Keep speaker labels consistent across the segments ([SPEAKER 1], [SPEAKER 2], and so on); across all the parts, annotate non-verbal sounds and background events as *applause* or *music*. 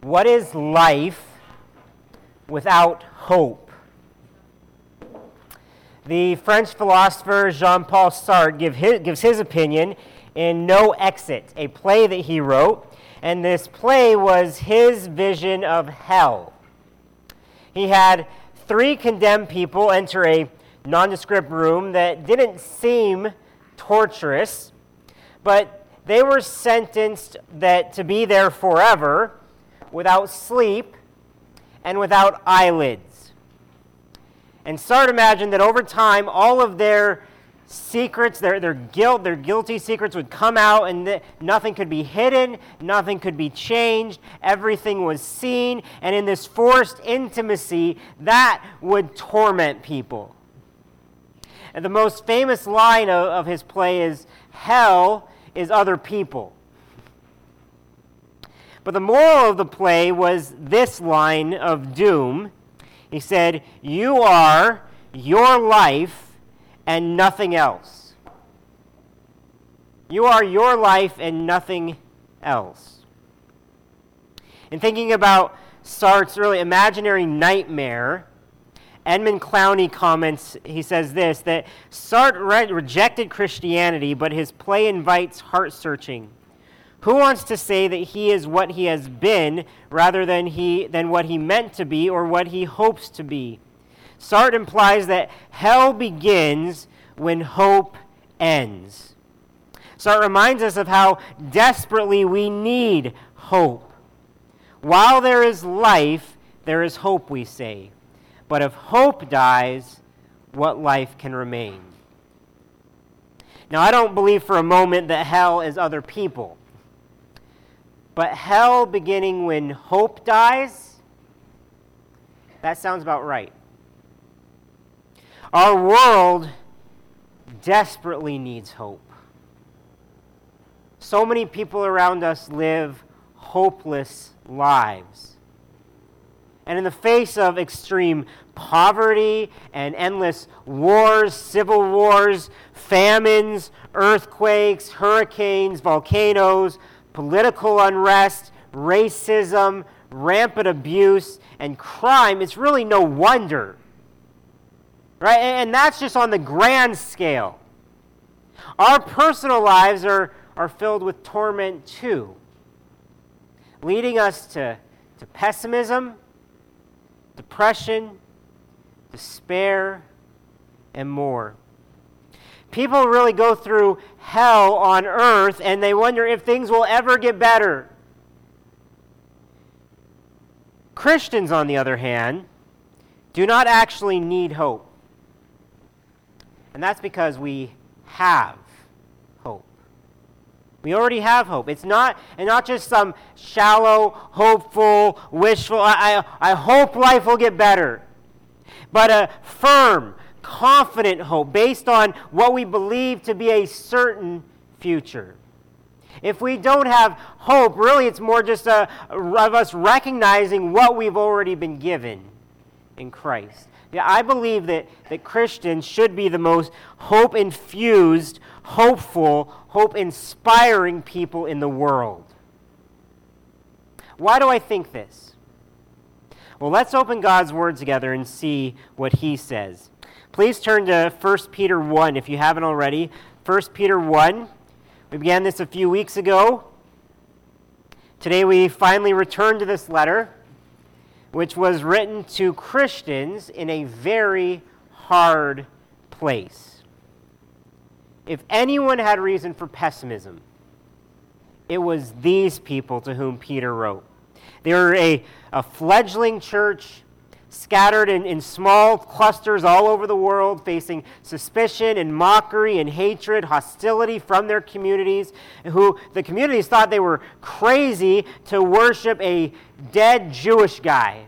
[SPEAKER 1] What is life without hope? The French philosopher Jean Paul Sartre give his, gives his opinion in No Exit, a play that he wrote. And this play was his vision of hell. He had three condemned people enter a nondescript room that didn't seem torturous, but they were sentenced that to be there forever without sleep and without eyelids. And Sartre imagined that over time, all of their secrets, their, their guilt, their guilty secrets would come out and th- nothing could be hidden, nothing could be changed, everything was seen, and in this forced intimacy, that would torment people. And the most famous line of, of his play is Hell is other people. But the moral of the play was this line of doom. He said, You are your life and nothing else. You are your life and nothing else. In thinking about Sartre's really imaginary nightmare, Edmund Clowney comments, he says this that Sartre re- rejected Christianity, but his play invites heart searching. Who wants to say that he is what he has been rather than, he, than what he meant to be or what he hopes to be? Sartre implies that hell begins when hope ends. Sartre reminds us of how desperately we need hope. While there is life, there is hope, we say. But if hope dies, what life can remain? Now, I don't believe for a moment that hell is other people. But hell beginning when hope dies, that sounds about right. Our world desperately needs hope. So many people around us live hopeless lives. And in the face of extreme poverty and endless wars, civil wars, famines, earthquakes, hurricanes, volcanoes, political unrest, racism, rampant abuse, and crime, it's really no wonder. Right? And that's just on the grand scale. Our personal lives are, are filled with torment too, leading us to, to pessimism depression, despair, and more. People really go through hell on earth and they wonder if things will ever get better. Christians, on the other hand, do not actually need hope. And that's because we have hope. we already have hope. It's not, and not just some shallow, hopeful, wishful, I, I, I hope life will get better, but a firm, confident hope based on what we believe to be a certain future. If we don't have hope, really it's more just a, of us recognizing what we've already been given in Christ. Yeah, I believe that, that Christians should be the most hope infused, hopeful, hope inspiring people in the world. Why do I think this? Well, let's open God's Word together and see what He says. Please turn to 1 Peter 1 if you haven't already. 1 Peter 1. We began this a few weeks ago. Today we finally return to this letter which was written to Christians in a very hard place. If anyone had reason for pessimism, it was these people to whom Peter wrote. They were a, a fledgling church scattered in, in small clusters all over the world, facing suspicion and mockery and hatred, hostility from their communities, who the communities thought they were crazy to worship a dead Jewish guy.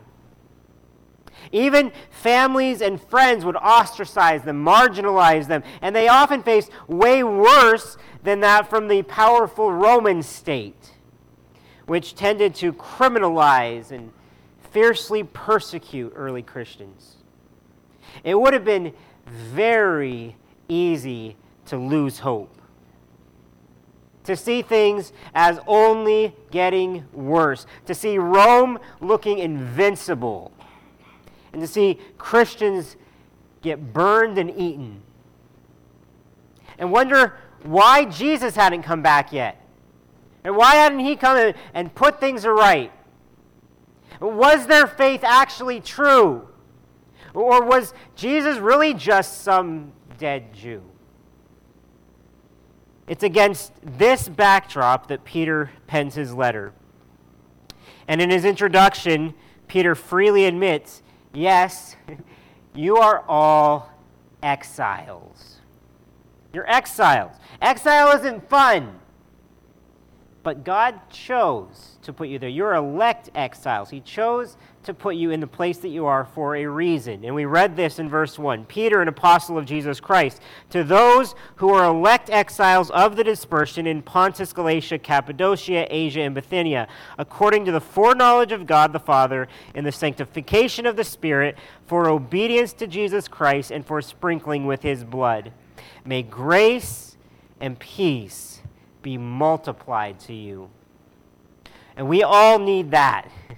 [SPEAKER 1] Even families and friends would ostracize them, marginalize them, and they often faced way worse than that from the powerful Roman state, which tended to criminalize and fiercely persecute early Christians. It would have been very easy to lose hope to see things as only getting worse, to see Rome looking invincible, and to see Christians get burned and eaten. And wonder why Jesus hadn't come back yet. And why hadn't he come and put things right? Was their faith actually true? Or was Jesus really just some dead Jew? It's against this backdrop that Peter pens his letter. And in his introduction, Peter freely admits yes, *laughs* you are all exiles. You're exiles. Exile isn't fun. But God chose to put you there. You're elect exiles. He chose to put you in the place that you are for a reason. And we read this in verse 1 Peter, an apostle of Jesus Christ, to those who are elect exiles of the dispersion in Pontus, Galatia, Cappadocia, Asia, and Bithynia, according to the foreknowledge of God the Father, in the sanctification of the Spirit, for obedience to Jesus Christ, and for sprinkling with his blood. May grace and peace be multiplied to you. And we all need that. *laughs*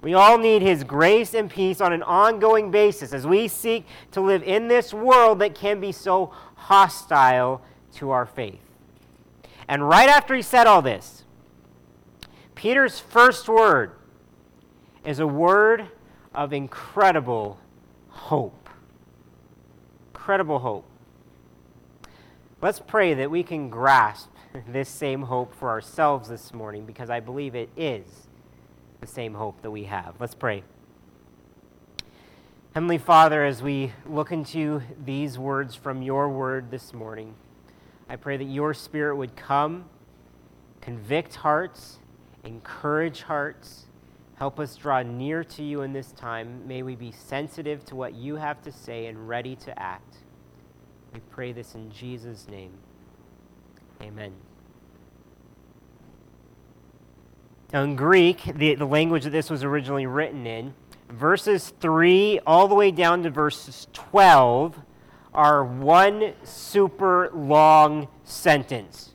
[SPEAKER 1] We all need His grace and peace on an ongoing basis as we seek to live in this world that can be so hostile to our faith. And right after he said all this, Peter's first word is a word of incredible hope. Incredible hope. Let's pray that we can grasp this same hope for ourselves this morning because I believe it is the same hope that we have. Let's pray. Heavenly Father, as we look into these words from your word this morning, I pray that your Spirit would come, convict hearts, encourage hearts, help us draw near to you in this time. May we be sensitive to what you have to say and ready to act. We pray this in Jesus' name. Amen. Now, in Greek, the, the language that this was originally written in, verses 3 all the way down to verses 12 are one super long sentence.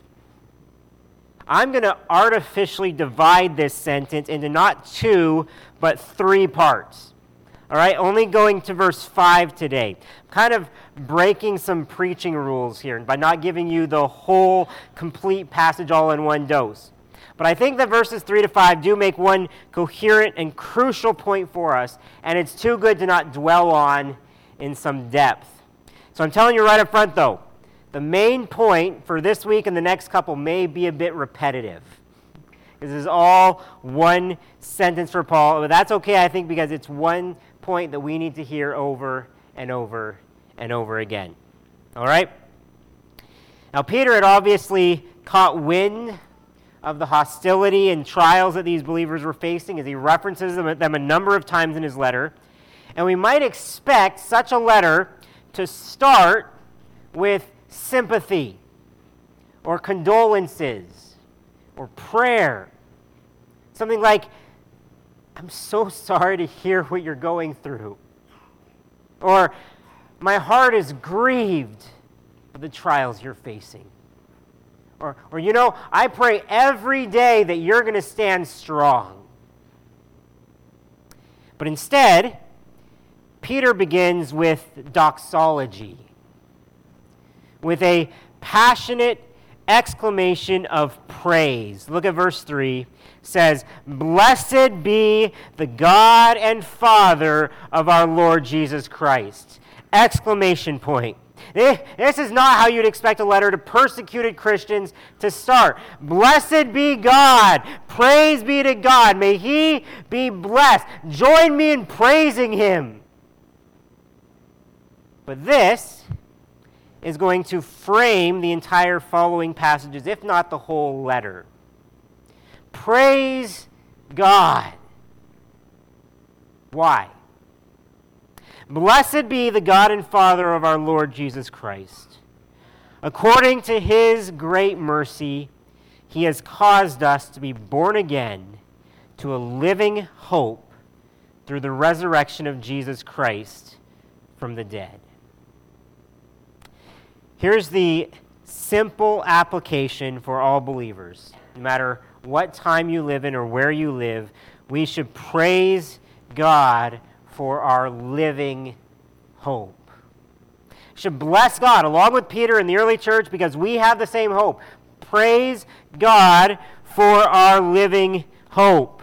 [SPEAKER 1] I'm going to artificially divide this sentence into not two, but three parts. All right, only going to verse 5 today. kind of breaking some preaching rules here by not giving you the whole complete passage all in one dose. But I think that verses 3 to 5 do make one coherent and crucial point for us, and it's too good to not dwell on in some depth. So I'm telling you right up front, though, the main point for this week and the next couple may be a bit repetitive. This is all one sentence for Paul, but that's okay, I think, because it's one point that we need to hear over and over and over again. All right? Now, Peter had obviously caught wind of the hostility and trials that these believers were facing as he references them, them a number of times in his letter. And we might expect such a letter to start with sympathy or condolences or prayer. Something like, I'm so sorry to hear what you're going through. Or, my heart is grieved for the trials you're facing. Or, or you know, I pray every day that you're going to stand strong. But instead, Peter begins with doxology, with a passionate exclamation of praise. Look at verse 3 says, Blessed be the God and Father of our Lord Jesus Christ. Exclamation point. Eh, this is not how you'd expect a letter to persecuted Christians to start. Blessed be God. Praise be to God. May He be blessed. Join me in praising Him. But this is going to frame the entire following passages, if not the whole letter. Praise God. Why? Blessed be the God and Father of our Lord Jesus Christ. According to his great mercy, he has caused us to be born again to a living hope through the resurrection of Jesus Christ from the dead. Here's the simple application for all believers. No matter what time you live in or where you live, we should praise God for our living hope. Should bless God along with Peter in the early church because we have the same hope. Praise God for our living hope.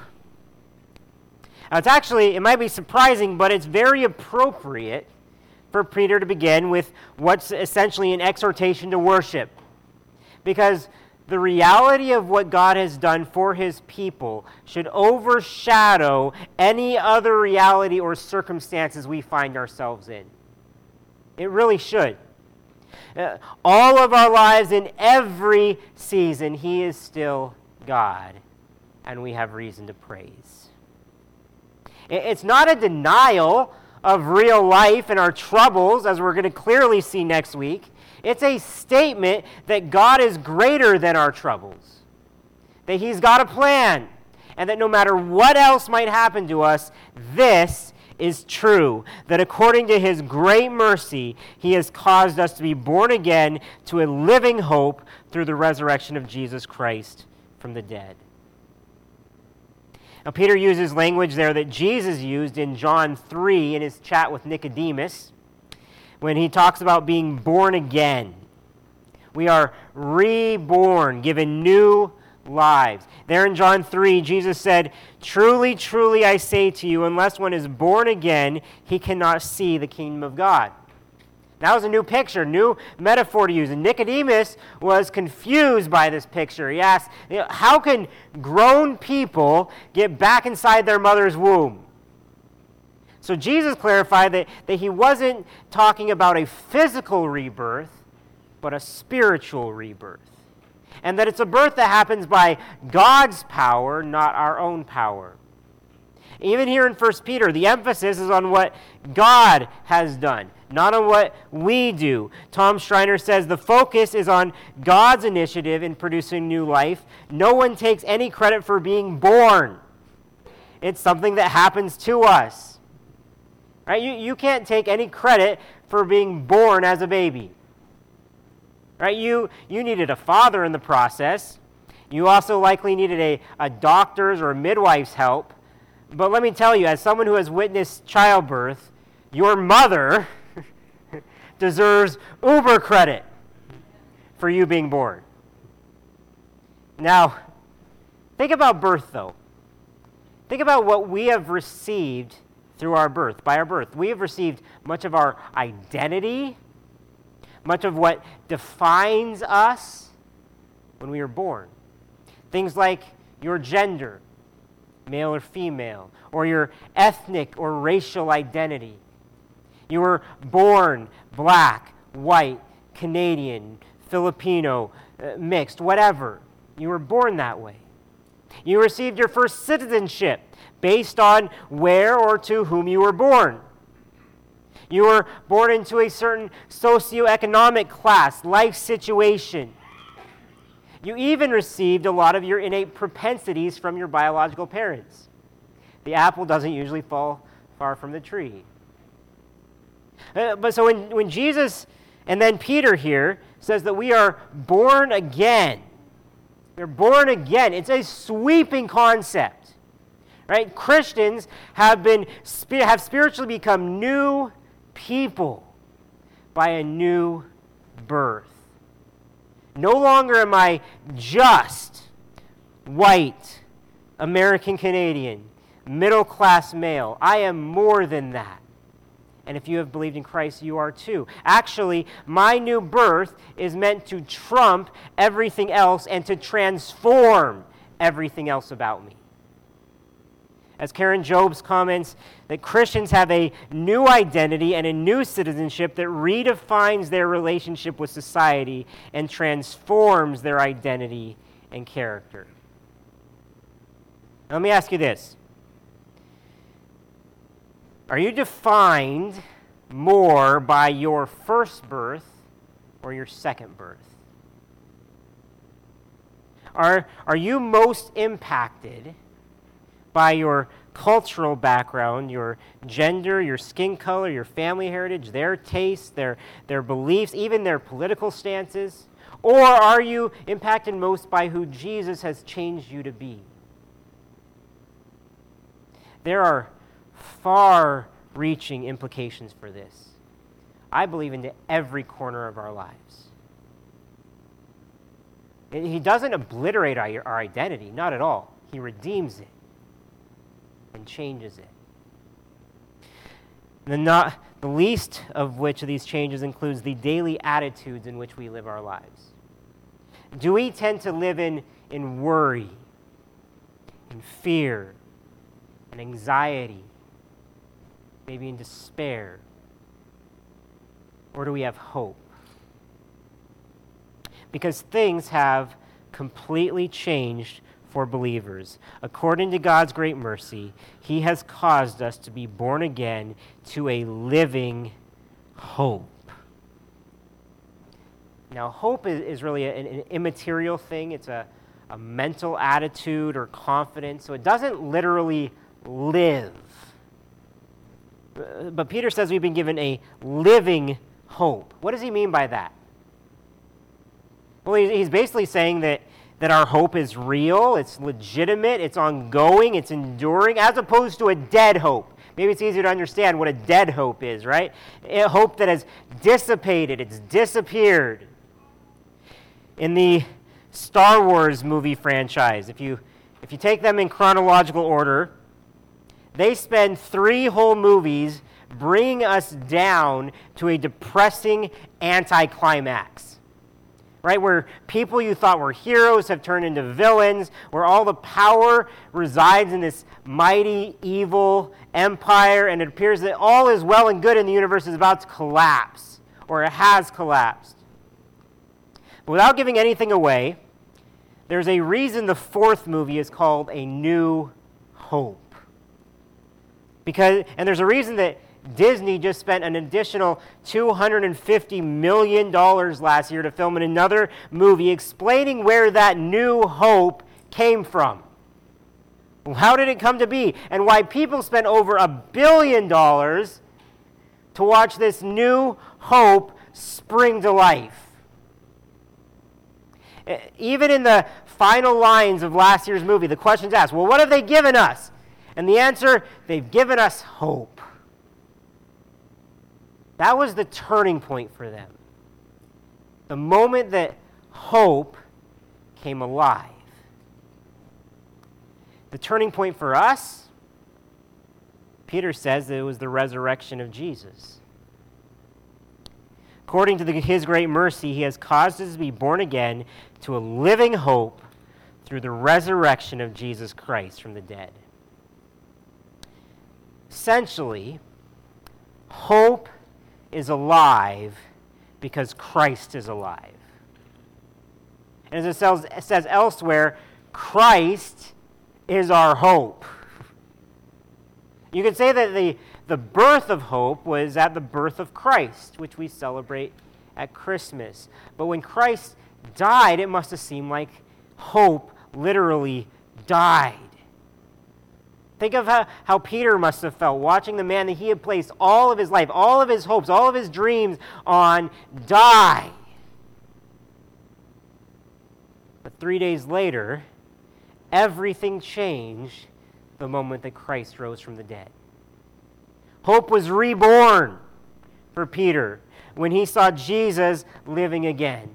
[SPEAKER 1] Now, it's actually, it might be surprising, but it's very appropriate for Peter to begin with what's essentially an exhortation to worship. Because the reality of what God has done for his people should overshadow any other reality or circumstances we find ourselves in. It really should. Uh, all of our lives, in every season, He is still God, and we have reason to praise. It's not a denial of real life and our troubles, as we're going to clearly see next week. It's a statement that God is greater than our troubles, that He's got a plan, and that no matter what else might happen to us, this is true that according to his great mercy, he has caused us to be born again to a living hope through the resurrection of Jesus Christ from the dead. Now, Peter uses language there that Jesus used in John 3 in his chat with Nicodemus when he talks about being born again. We are reborn, given new lives. There in John 3, Jesus said, Truly, truly, I say to you, unless one is born again, he cannot see the kingdom of God. That was a new picture, new metaphor to use. And Nicodemus was confused by this picture. He asked, How can grown people get back inside their mother's womb? So Jesus clarified that, that he wasn't talking about a physical rebirth, but a spiritual rebirth and that it's a birth that happens by God's power, not our own power. Even here in 1 Peter, the emphasis is on what God has done, not on what we do. Tom Schreiner says the focus is on God's initiative in producing new life. No one takes any credit for being born, it's something that happens to us. Right? You, you can't take any credit for being born as a baby. Right? You, you needed a father in the process. You also likely needed a, a doctor's or a midwife's help. But let me tell you, as someone who has witnessed childbirth, your mother *laughs* deserves uber credit for you being born. Now, think about birth, though. Think about what we have received through our birth, by our birth. We have received much of our identity much of what defines us when we are born. Things like your gender, male or female, or your ethnic or racial identity. You were born black, white, Canadian, Filipino, uh, mixed, whatever. You were born that way. You received your first citizenship based on where or to whom you were born. You were born into a certain socioeconomic class, life situation. You even received a lot of your innate propensities from your biological parents. The apple doesn't usually fall far from the tree. Uh, but so when, when Jesus and then Peter here says that we are born again, we're born again. It's a sweeping concept. Right? Christians have been have spiritually become new people by a new birth. No longer am I just white, American Canadian, middle class male. I am more than that. And if you have believed in Christ, you are too. Actually, my new birth is meant to trump everything else and to transform everything else about me as Karen Jobes comments, that Christians have a new identity and a new citizenship that redefines their relationship with society and transforms their identity and character. Let me ask you this Are you defined more by your first birth or your second birth? Are, are you most impacted? By your cultural background, your gender, your skin color, your family heritage, their tastes, their, their beliefs, even their political stances? Or are you impacted most by who Jesus has changed you to be? There are far reaching implications for this. I believe into every corner of our lives. He doesn't obliterate our, our identity, not at all. He redeems it and changes it. The, not, the least of which of these changes includes the daily attitudes in which we live our lives. Do we tend to live in, in worry, in fear, and anxiety, maybe in despair? Or do we have hope? Because things have completely changed for believers. According to God's great mercy, He has caused us to be born again to a living hope. Now, hope is, really an, an, immaterial thing, it's a, a mental attitude or confidence, so it doesn't literally live. Uh, but Peter says we've been given a living hope. What does he mean by that? Well, he's basically saying that that our hope is real, it's legitimate, it's ongoing, it's enduring, as opposed to a dead hope. Maybe it's easier to understand what a dead hope is, right? A hope that has dissipated, it's disappeared. In the Star Wars movie franchise, if you, if you take them in chronological order, they spend three whole movies bringing us down to a depressing anticlimax right? Where people you thought were heroes have turned into villains, where all the power resides in this mighty, evil empire, and it appears that all is well and good in the universe is about to collapse, or it has collapsed. But without giving anything away, there's a reason the fourth movie is called A New Hope. Because, and there's a reason that Disney just spent an additional $250 million last year to film another movie explaining where that new hope came from. How did it come to be? And why people spent over a billion dollars to watch this new hope spring to life. Even in the final lines of last year's movie, the question's asked, well, what have they given us? And the answer, they've given us hope. That was the turning point for them. The moment that hope came alive. The turning point for us, Peter says that it was the resurrection of Jesus. According to the, his great mercy, he has caused us to be born again to a living hope through the resurrection of Jesus Christ from the dead. Essentially, hope is alive because Christ is alive. And as it says, elsewhere, Christ is our hope. You could say that the, the birth of hope was at the birth of Christ, which we celebrate at Christmas. But when Christ died, it must have seemed like hope literally died. Think of how, how Peter must have felt watching the man that he had placed all of his life, all of his hopes, all of his dreams on die. But three days later, everything changed the moment that Christ rose from the dead. Hope was reborn for Peter when he saw Jesus living again.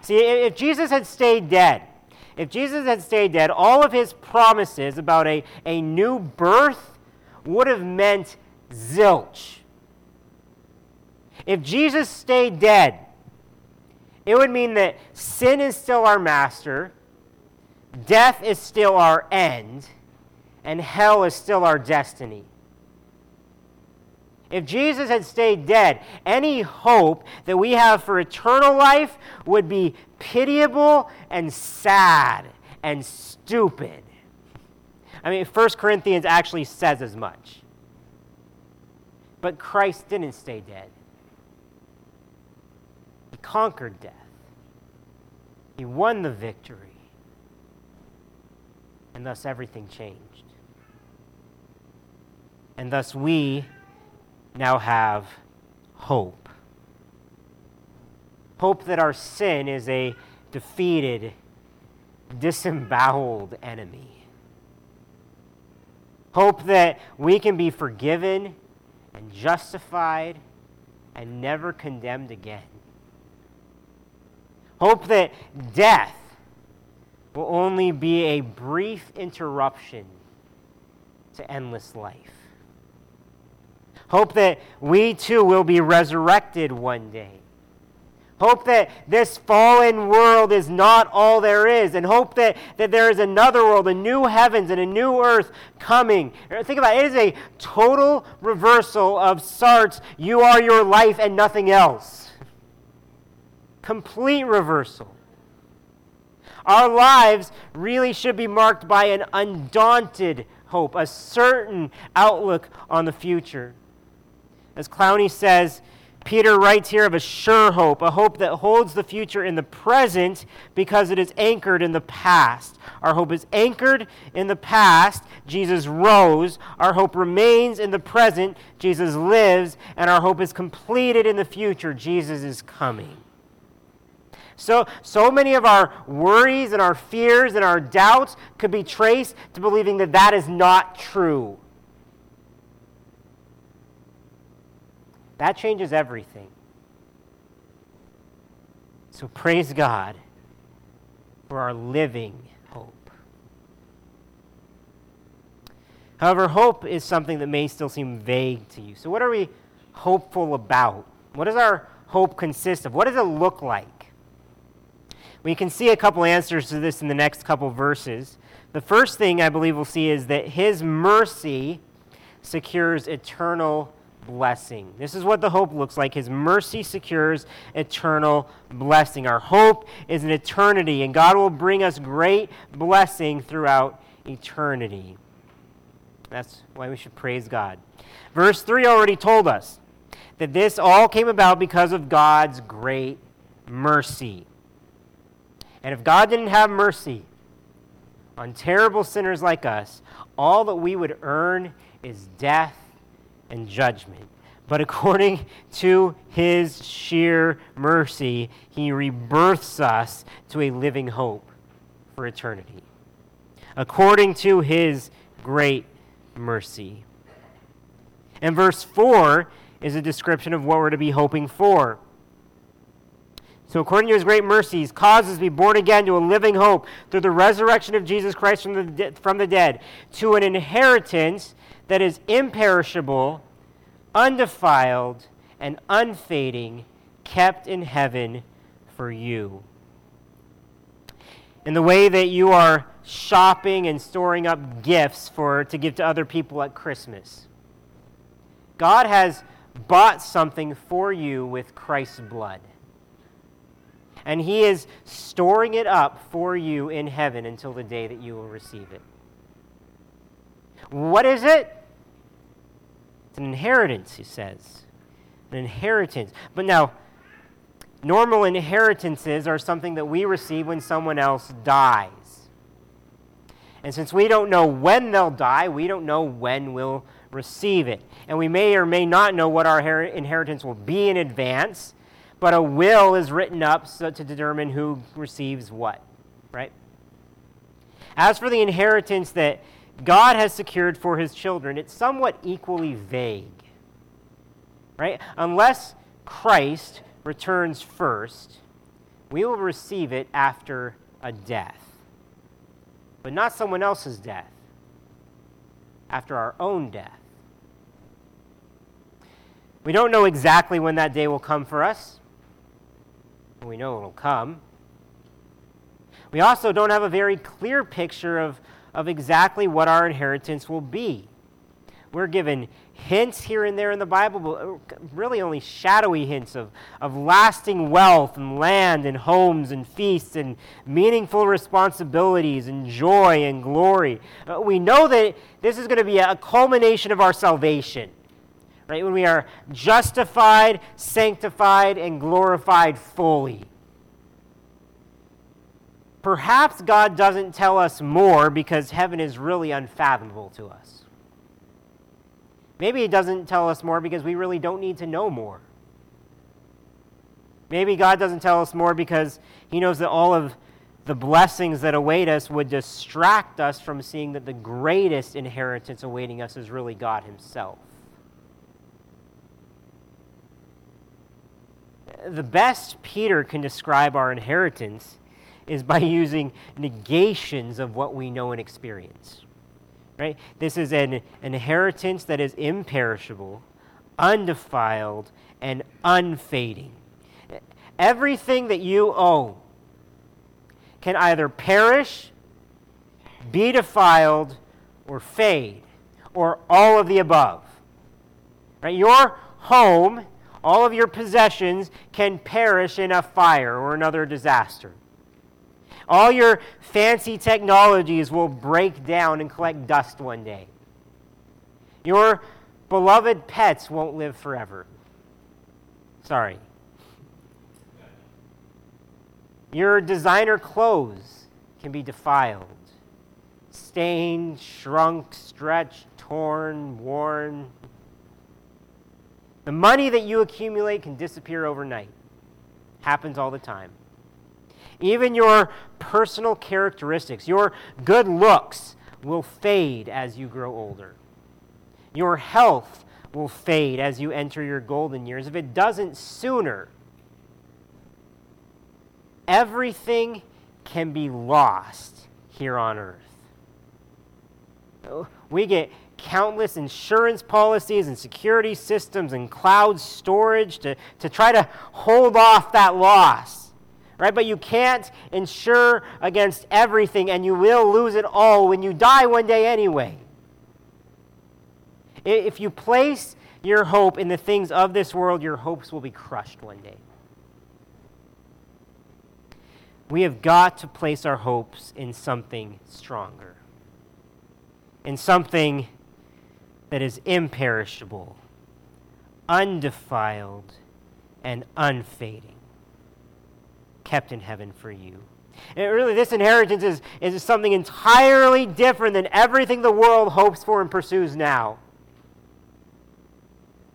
[SPEAKER 1] See, if Jesus had stayed dead, if Jesus had stayed dead, all of his promises about a, a new birth would have meant zilch. If Jesus stayed dead, it would mean that sin is still our master, death is still our end, and hell is still our destiny. If Jesus had stayed dead, any hope that we have for eternal life would be pitiable and sad and stupid. I mean, 1 Corinthians actually says as much. But Christ didn't stay dead, He conquered death, He won the victory, and thus everything changed. And thus we now have hope. Hope that our sin is a defeated, disemboweled enemy. Hope that we can be forgiven and justified and never condemned again. Hope that death will only be a brief interruption to endless life. Hope that we too will be resurrected one day. Hope that this fallen world is not all there is, and hope that, that there is another world, a new heavens and a new earth coming. Uh, think about it, it is a total reversal of Sartre's you are your life and nothing else. Complete reversal. Our lives really should be marked by an undaunted hope, a certain outlook on the future. As Clowney says, Peter writes here of a sure hope, a hope that holds the future in the present because it is anchored in the past. Our hope is anchored in the past. Jesus rose. Our hope remains in the present. Jesus lives. And our hope is completed in the future. Jesus is coming. So, so many of our worries and our fears and our doubts could be traced to believing that that is not true. That changes everything. So praise God for our living hope. However, hope is something that may still seem vague to you. So, what are we hopeful about? What does our hope consist of? What does it look like? We can see a couple answers to this in the next couple verses. The first thing I believe we'll see is that His mercy secures eternal blessing. This is what the hope looks like. His mercy secures eternal blessing. Our hope is an eternity, and God will bring us great blessing throughout eternity. That's why we should praise God. Verse 3 already told us that this all came about because of God's great mercy. And if God didn't have mercy on terrible sinners like us, all that we would earn is death and judgment. But according *laughs* to his sheer mercy, he rebirths us to a living hope for eternity. According to his great mercy. And verse 4 is a description of what we're to be hoping for. So, according to his great mercies, causes to be born again to a living hope through the resurrection of Jesus Christ from the, de- from the dead, to an inheritance that is imperishable, undefiled, and unfading, kept in heaven for you. In the way that you are shopping and storing up gifts for, to give to other people at Christmas, God has bought something for you with Christ's blood and He is storing it up for you in heaven until the day that you will receive it. What is it? It's an inheritance, he says. An inheritance. But now, normal inheritances are something that we receive when someone else dies. And since we don't know when they'll die, we don't know when we'll receive it. And we may or may not know what our inheritance will be in advance but a will is written up so to determine who receives what, right? As for the inheritance that God has secured for his children, it's somewhat equally vague, right? Unless Christ returns first, we will receive it after a death, but not someone else's death, after our own death. We don't know exactly when that day will come for us we know it'll come. We also don't have a very clear picture of, of exactly what our inheritance will be. We're given hints here and there in the Bible, but really only shadowy hints of, of lasting wealth and land and homes and feasts and meaningful responsibilities and joy and glory. Uh, we know that this is going to be a culmination of our salvation right? When we are justified, sanctified, and glorified fully. Perhaps God doesn't tell us more because heaven is really unfathomable to us. Maybe He doesn't tell us more because we really don't need to know more. Maybe God doesn't tell us more because He knows that all of the blessings that await us would distract us from seeing that the greatest inheritance awaiting us is really God Himself. The best Peter can describe our inheritance is by *laughs* using negations of what we know and experience. Right? This is an inheritance that is imperishable, undefiled, and unfading. Everything that you own can either perish, be defiled, or fade, or all of the above. Right? Your home, all of your possessions can perish in a fire or another disaster. All your fancy technologies will break down and collect dust one day. Your beloved pets won't live forever. Sorry. Your designer clothes can be defiled, stained, shrunk, stretched, torn, worn. The money that you accumulate can disappear overnight. Happens all the time. Even your personal characteristics, your good looks, will fade as you grow older. Your health will fade as you enter your golden years. If it doesn't sooner, everything can be lost here on earth. We get countless insurance policies and security systems and cloud storage to, to try to hold off that loss. Right? But you can't insure against everything, and you will lose it all when you die one day anyway. If you place your hope in the things of this world, your hopes will be crushed one day. We have got to place our hopes in something stronger, in something that is imperishable, undefiled, and unfading, kept in heaven for you. And really, this inheritance is, is something entirely different than everything the world hopes for and pursues now.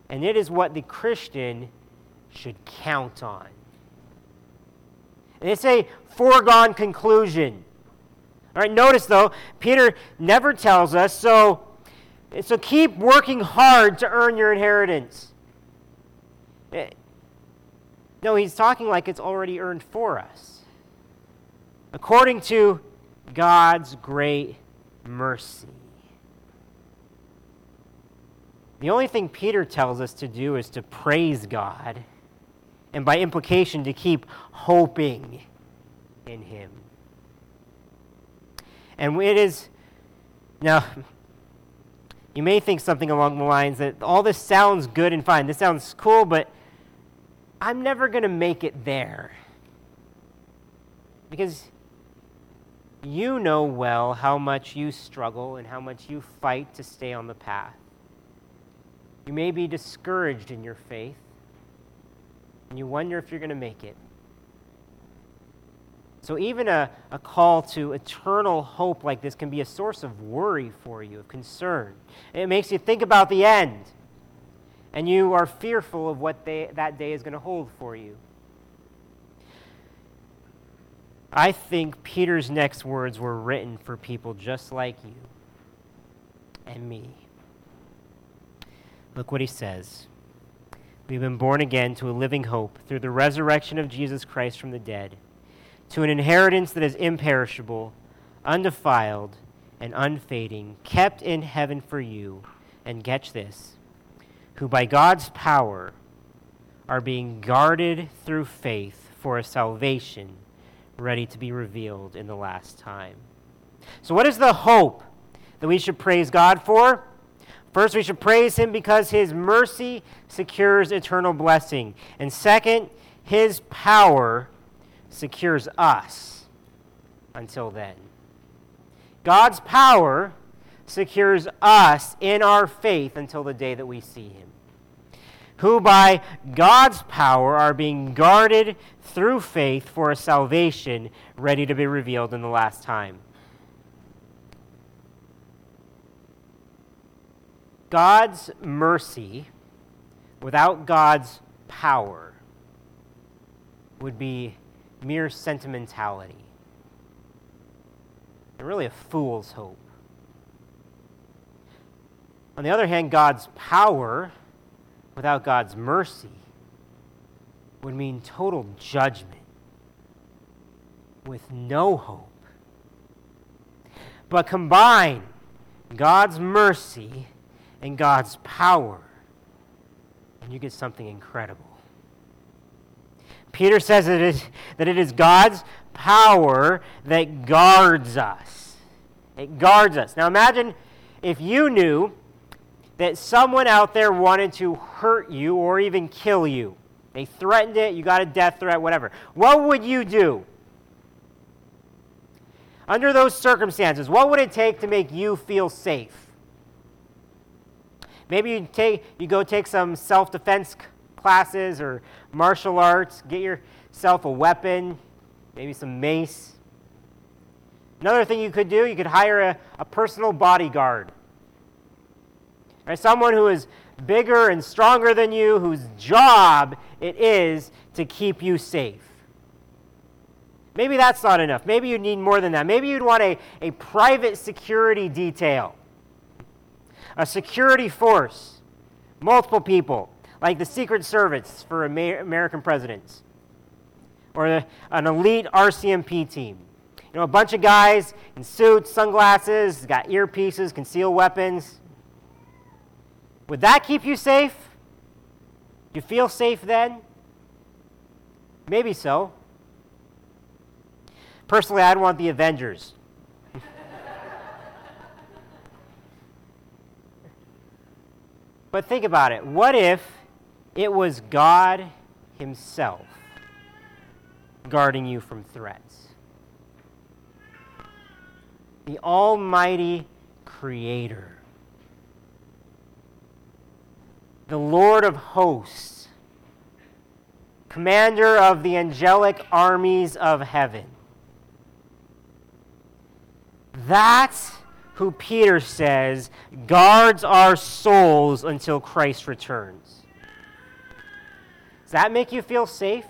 [SPEAKER 1] And it is what the Christian should count on. And it's a foregone conclusion. All right, notice though, Peter never tells us, so, so keep working hard to earn your inheritance. No, he's talking like it's already earned for us. According to God's great mercy. The only thing Peter tells us to do is to praise God and by implication, to keep hoping in Him. And it is, now, you may think something along the lines that all this sounds good and fine. This sounds cool, but I'm never going to make it there. Because you know well how much you struggle and how much you fight to stay on the path. You may be discouraged in your faith and you wonder if you're going to make it. So, even a, a call to eternal hope like this can be a source of worry for you, of concern. It makes you think about the end, and you are fearful of what they, that day is going to hold for you. I think Peter's next words were written for people just like you and me. Look what he says. We've been born again to a living hope through the resurrection of Jesus Christ from the dead, to an inheritance that is imperishable, undefiled, and unfading, kept in heaven for you. And catch this who by God's power are being guarded through faith for a salvation ready to be revealed in the last time. So, what is the hope that we should praise God for? First, we should praise him because his mercy secures eternal blessing. And second, his power secures us until then. God's power secures us in our faith until the day that we see him. Who by God's power are being guarded through faith for a salvation ready to be revealed in the last time. God's mercy without God's power would be mere sentimentality and really a fool's hope. On the other hand, God's power without God's mercy would mean total judgment with no hope. But combine God's mercy and God's power, and you get something incredible. Peter says that it is, that it is God's power that guards us. It guards us. Now imagine if you knew that someone out there wanted to hurt you or even kill you. They threatened it, you got a death threat, whatever. What would you do? Under those circumstances, what would it take to make you feel safe? Maybe you take you go take some self-defense classes or martial arts, get yourself a weapon, maybe some mace. Another thing you could do, you could hire a, a personal bodyguard. Right? Someone who is bigger and stronger than you, whose job it is to keep you safe. Maybe that's not enough. Maybe you need more than that. Maybe you'd want a, a private security detail, a security force, multiple people, like the Secret Service for American presidents, or the, an elite RCMP team. You know, a bunch of guys in suits, sunglasses, got earpieces, conceal weapons. Would that keep you safe? You feel safe then? Maybe so. Personally, I'd want the Avengers. *laughs* but think about it. What if it was God Himself guarding you from threats? The Almighty Creator, the Lord of hosts, commander of the angelic armies of heaven that's who Peter says guards our souls until Christ returns. Does that make you feel safe?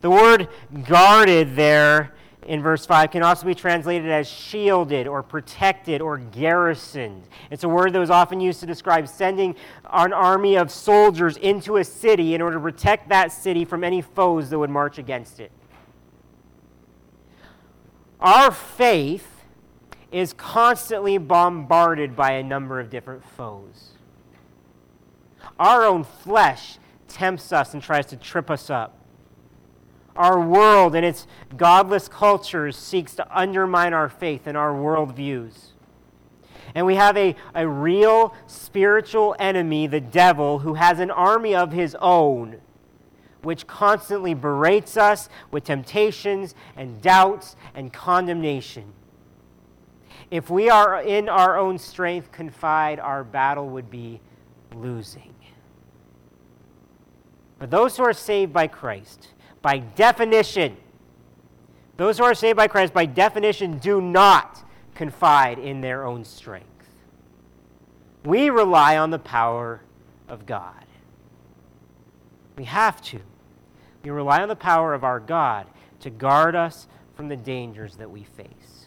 [SPEAKER 1] The word guarded there in verse 5 can also be translated as shielded or protected or garrisoned. It's a word that was often used to describe sending an army of soldiers into a city in order to protect that city from any foes that would march against it. Our faith is constantly bombarded by a number of different foes. Our own flesh tempts us and tries to trip us up. Our world and its godless cultures seeks to undermine our faith and our worldviews. And we have a, a real spiritual enemy, the devil, who has an army of his own which constantly berates us with temptations and doubts and condemnation. If we are in our own strength confide, our battle would be losing. But those who are saved by Christ, by definition, those who are saved by Christ, by definition, do not confide in their own strength. We rely on the power of God. We have to. We rely on the power of our God to guard us from the dangers that we face.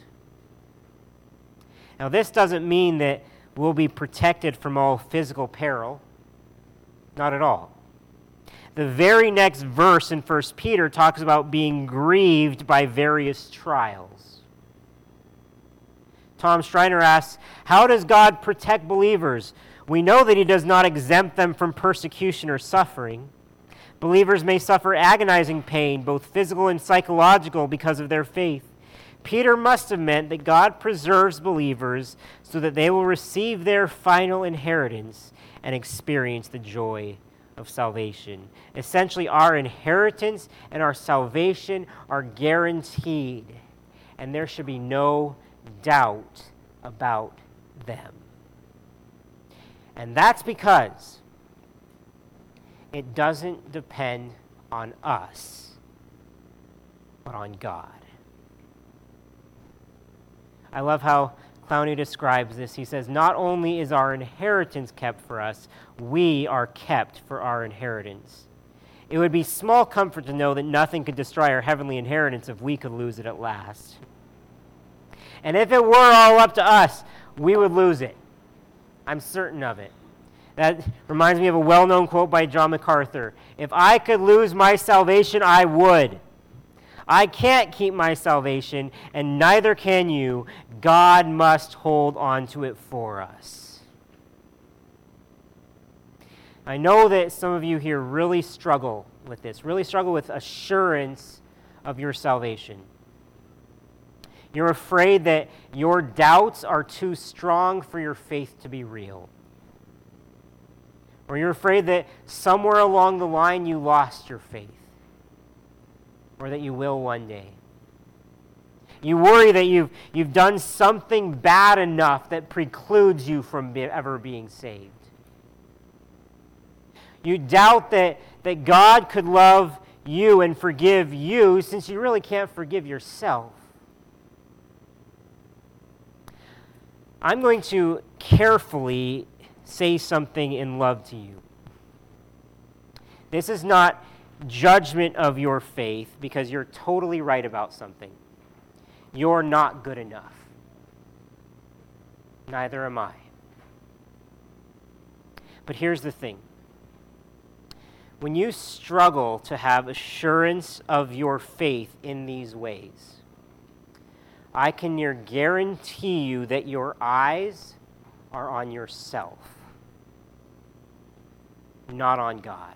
[SPEAKER 1] Now, this doesn't mean that we'll be protected from all physical peril. Not at all. The very next verse in 1 Peter talks about being grieved by various trials. Tom Schreiner asks, How does God protect believers? We know that He does not exempt them from persecution or suffering. Believers may suffer agonizing pain, both physical and psychological, because of their faith. Peter must have meant that God preserves believers so that they will receive their final inheritance and experience the joy of salvation. Essentially, our inheritance and our salvation are guaranteed, and there should be no doubt about them. And that's because it doesn't depend on us, but on God. I love how Clowney describes this. He says, Not only is our inheritance kept for us, we are kept for our inheritance. it would be small comfort to know that nothing could destroy our heavenly inheritance if we could lose it at last. And if it were all up to us, we would lose it. I'm certain of it. That reminds me of a well known quote by John MacArthur If I could lose my salvation, I would. I can't keep my salvation, and neither can you. God must hold on to it for us. I know that some of you here really struggle with this, really struggle with assurance of your salvation. You're afraid that your doubts are too strong for your faith to be real. Or you're afraid that somewhere along the line you lost your faith. Or that you will one day. You worry that you've, you've done something bad enough that precludes you from be, ever being saved. You doubt that, that God could love you and forgive you since you really can't forgive yourself. I'm going to carefully say something in love to you. This is not judgment of your faith because you're totally right about something. You're not good enough. Neither am I. But here's the thing when you struggle to have assurance of your faith in these ways, I can near guarantee you that your eyes are on yourself, not on God.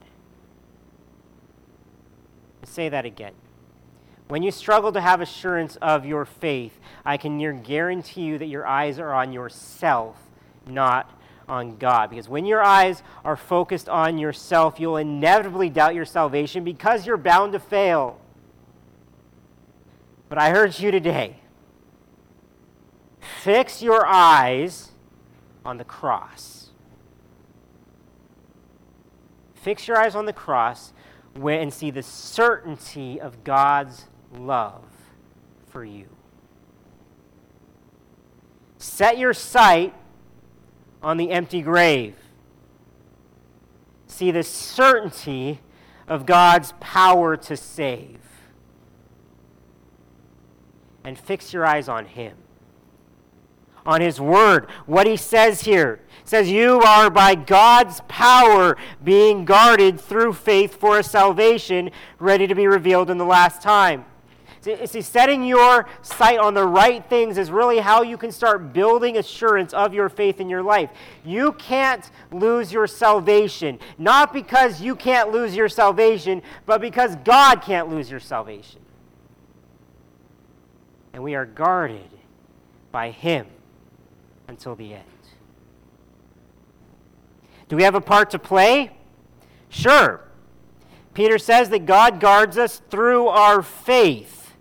[SPEAKER 1] I'll say that again. When you struggle to have assurance of your faith, I can near guarantee you that your eyes are on yourself, not on God. Because when your eyes are focused on yourself, you'll inevitably doubt your salvation because you're bound to fail. But I urge you today Fix your eyes on the cross. Fix your eyes on the cross and see the certainty of God's love for you. Set your sight on the empty grave. See the certainty of God's power to save. And fix your eyes on Him on his word. What he says here says, You are by God's power being guarded through faith for a salvation ready to be revealed in the last time. See, setting your sight on the right things is really how you can start building assurance of your faith in your life. You can't lose your salvation, not because you can't lose your salvation, but because God can't lose your salvation. And we are guarded by Him until the end. Do we have a part to play? Sure. Peter says that God guards us through our faith.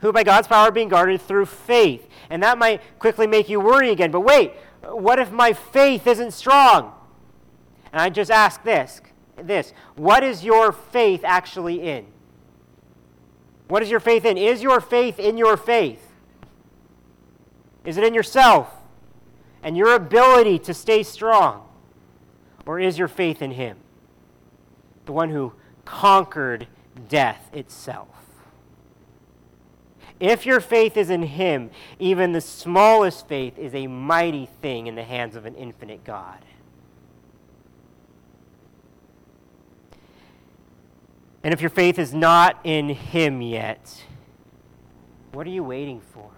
[SPEAKER 1] Who, by God's power, are being guarded through faith. And that might quickly make you worry again. But wait, what if my faith isn't strong? And I just ask this this what is your faith actually in? What is your faith in? Is your faith in your faith? Is it in yourself? And your ability to stay strong? Or is your faith in Him, the one who conquered death itself? If your faith is in Him, even the smallest faith is a mighty thing in the hands of an infinite God. And if your faith is not in Him yet, what are you waiting for?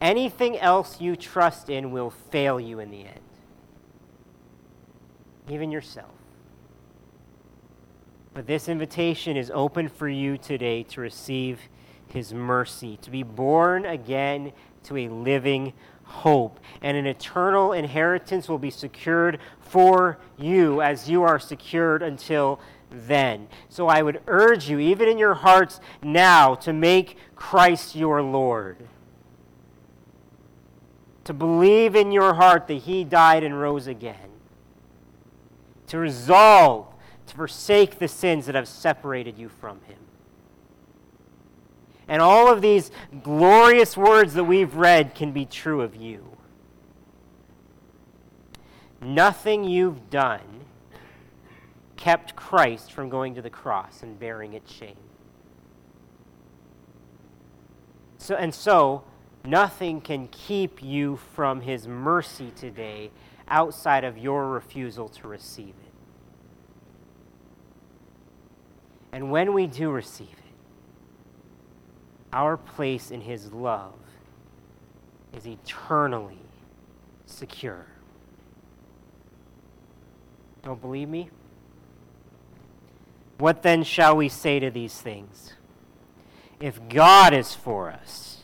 [SPEAKER 1] Anything else you trust in will fail you in the end, even yourself. But this invitation is open for you today to receive His mercy, to be born again to a living hope. And an eternal inheritance will be secured for you as you are secured until then. So I would urge you, even in your hearts now, to make Christ your Lord to believe in your heart that he died and rose again, to resolve to forsake the sins that have separated you from him. And all of these glorious words that we've read can be true of you. Nothing you've done kept Christ from going to the cross and bearing its shame. So, and so, nothing can keep you from his mercy today outside of your refusal to receive it. And when we do receive it, our place in his love is eternally secure. Don't believe me? What then shall we say to these things? If God is for us,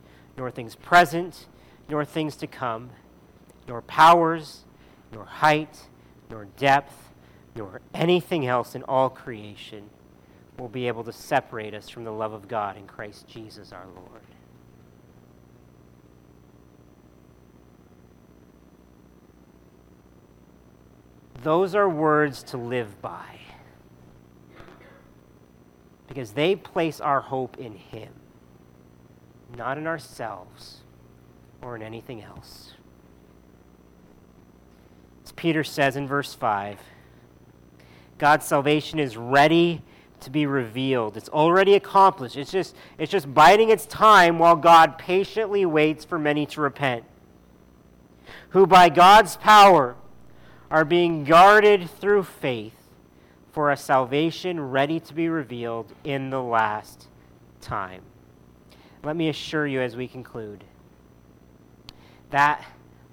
[SPEAKER 1] nor things present nor things to come, nor powers, nor height, nor depth, nor anything else in all creation will be able to separate us from the love of God in Christ Jesus our Lord. Those are words to live by because they place our hope in Him, not in ourselves or in anything else. As Peter says in verse 5, God's salvation is ready to be revealed. It's already accomplished. It's just, it's just biding its time while God patiently waits for many to repent, who by God's power are being guarded through faith for a salvation ready to be revealed in the last time. Let me assure you as we conclude that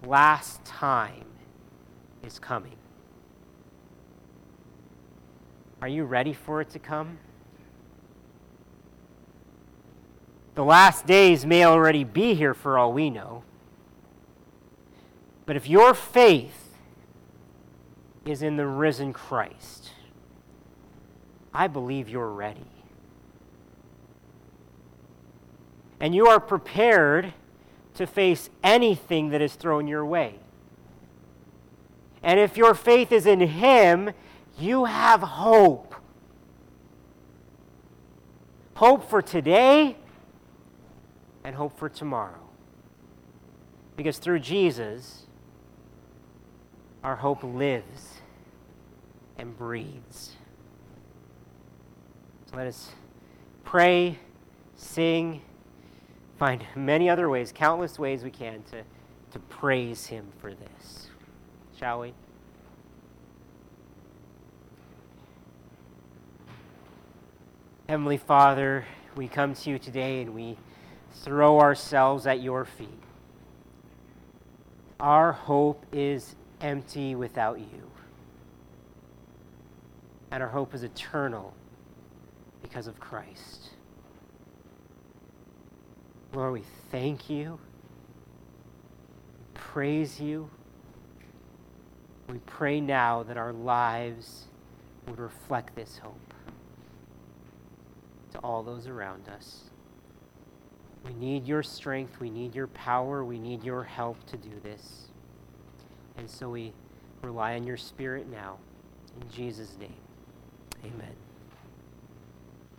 [SPEAKER 1] last time is coming. Are you ready for it to come? The last days may already be here for all we know. But if your faith is in the risen Christ. I believe you're ready. And you are prepared to face anything that is thrown your way. And if your faith is in Him, you have hope. Hope for today and hope for tomorrow. Because through Jesus, our hope lives and breathes. So let us pray, sing, find many other ways, countless ways we can to, to praise Him for this. Shall we? Heavenly Father, we come to you today and we throw ourselves at your feet. Our hope is empty without you and our hope is eternal because of Christ. Lord, we thank you, praise you. We pray now that our lives would reflect this hope to all those around us. We need your strength, we need your power, we need your help to do this. And so we rely on your Spirit now. In Jesus' name. Amen.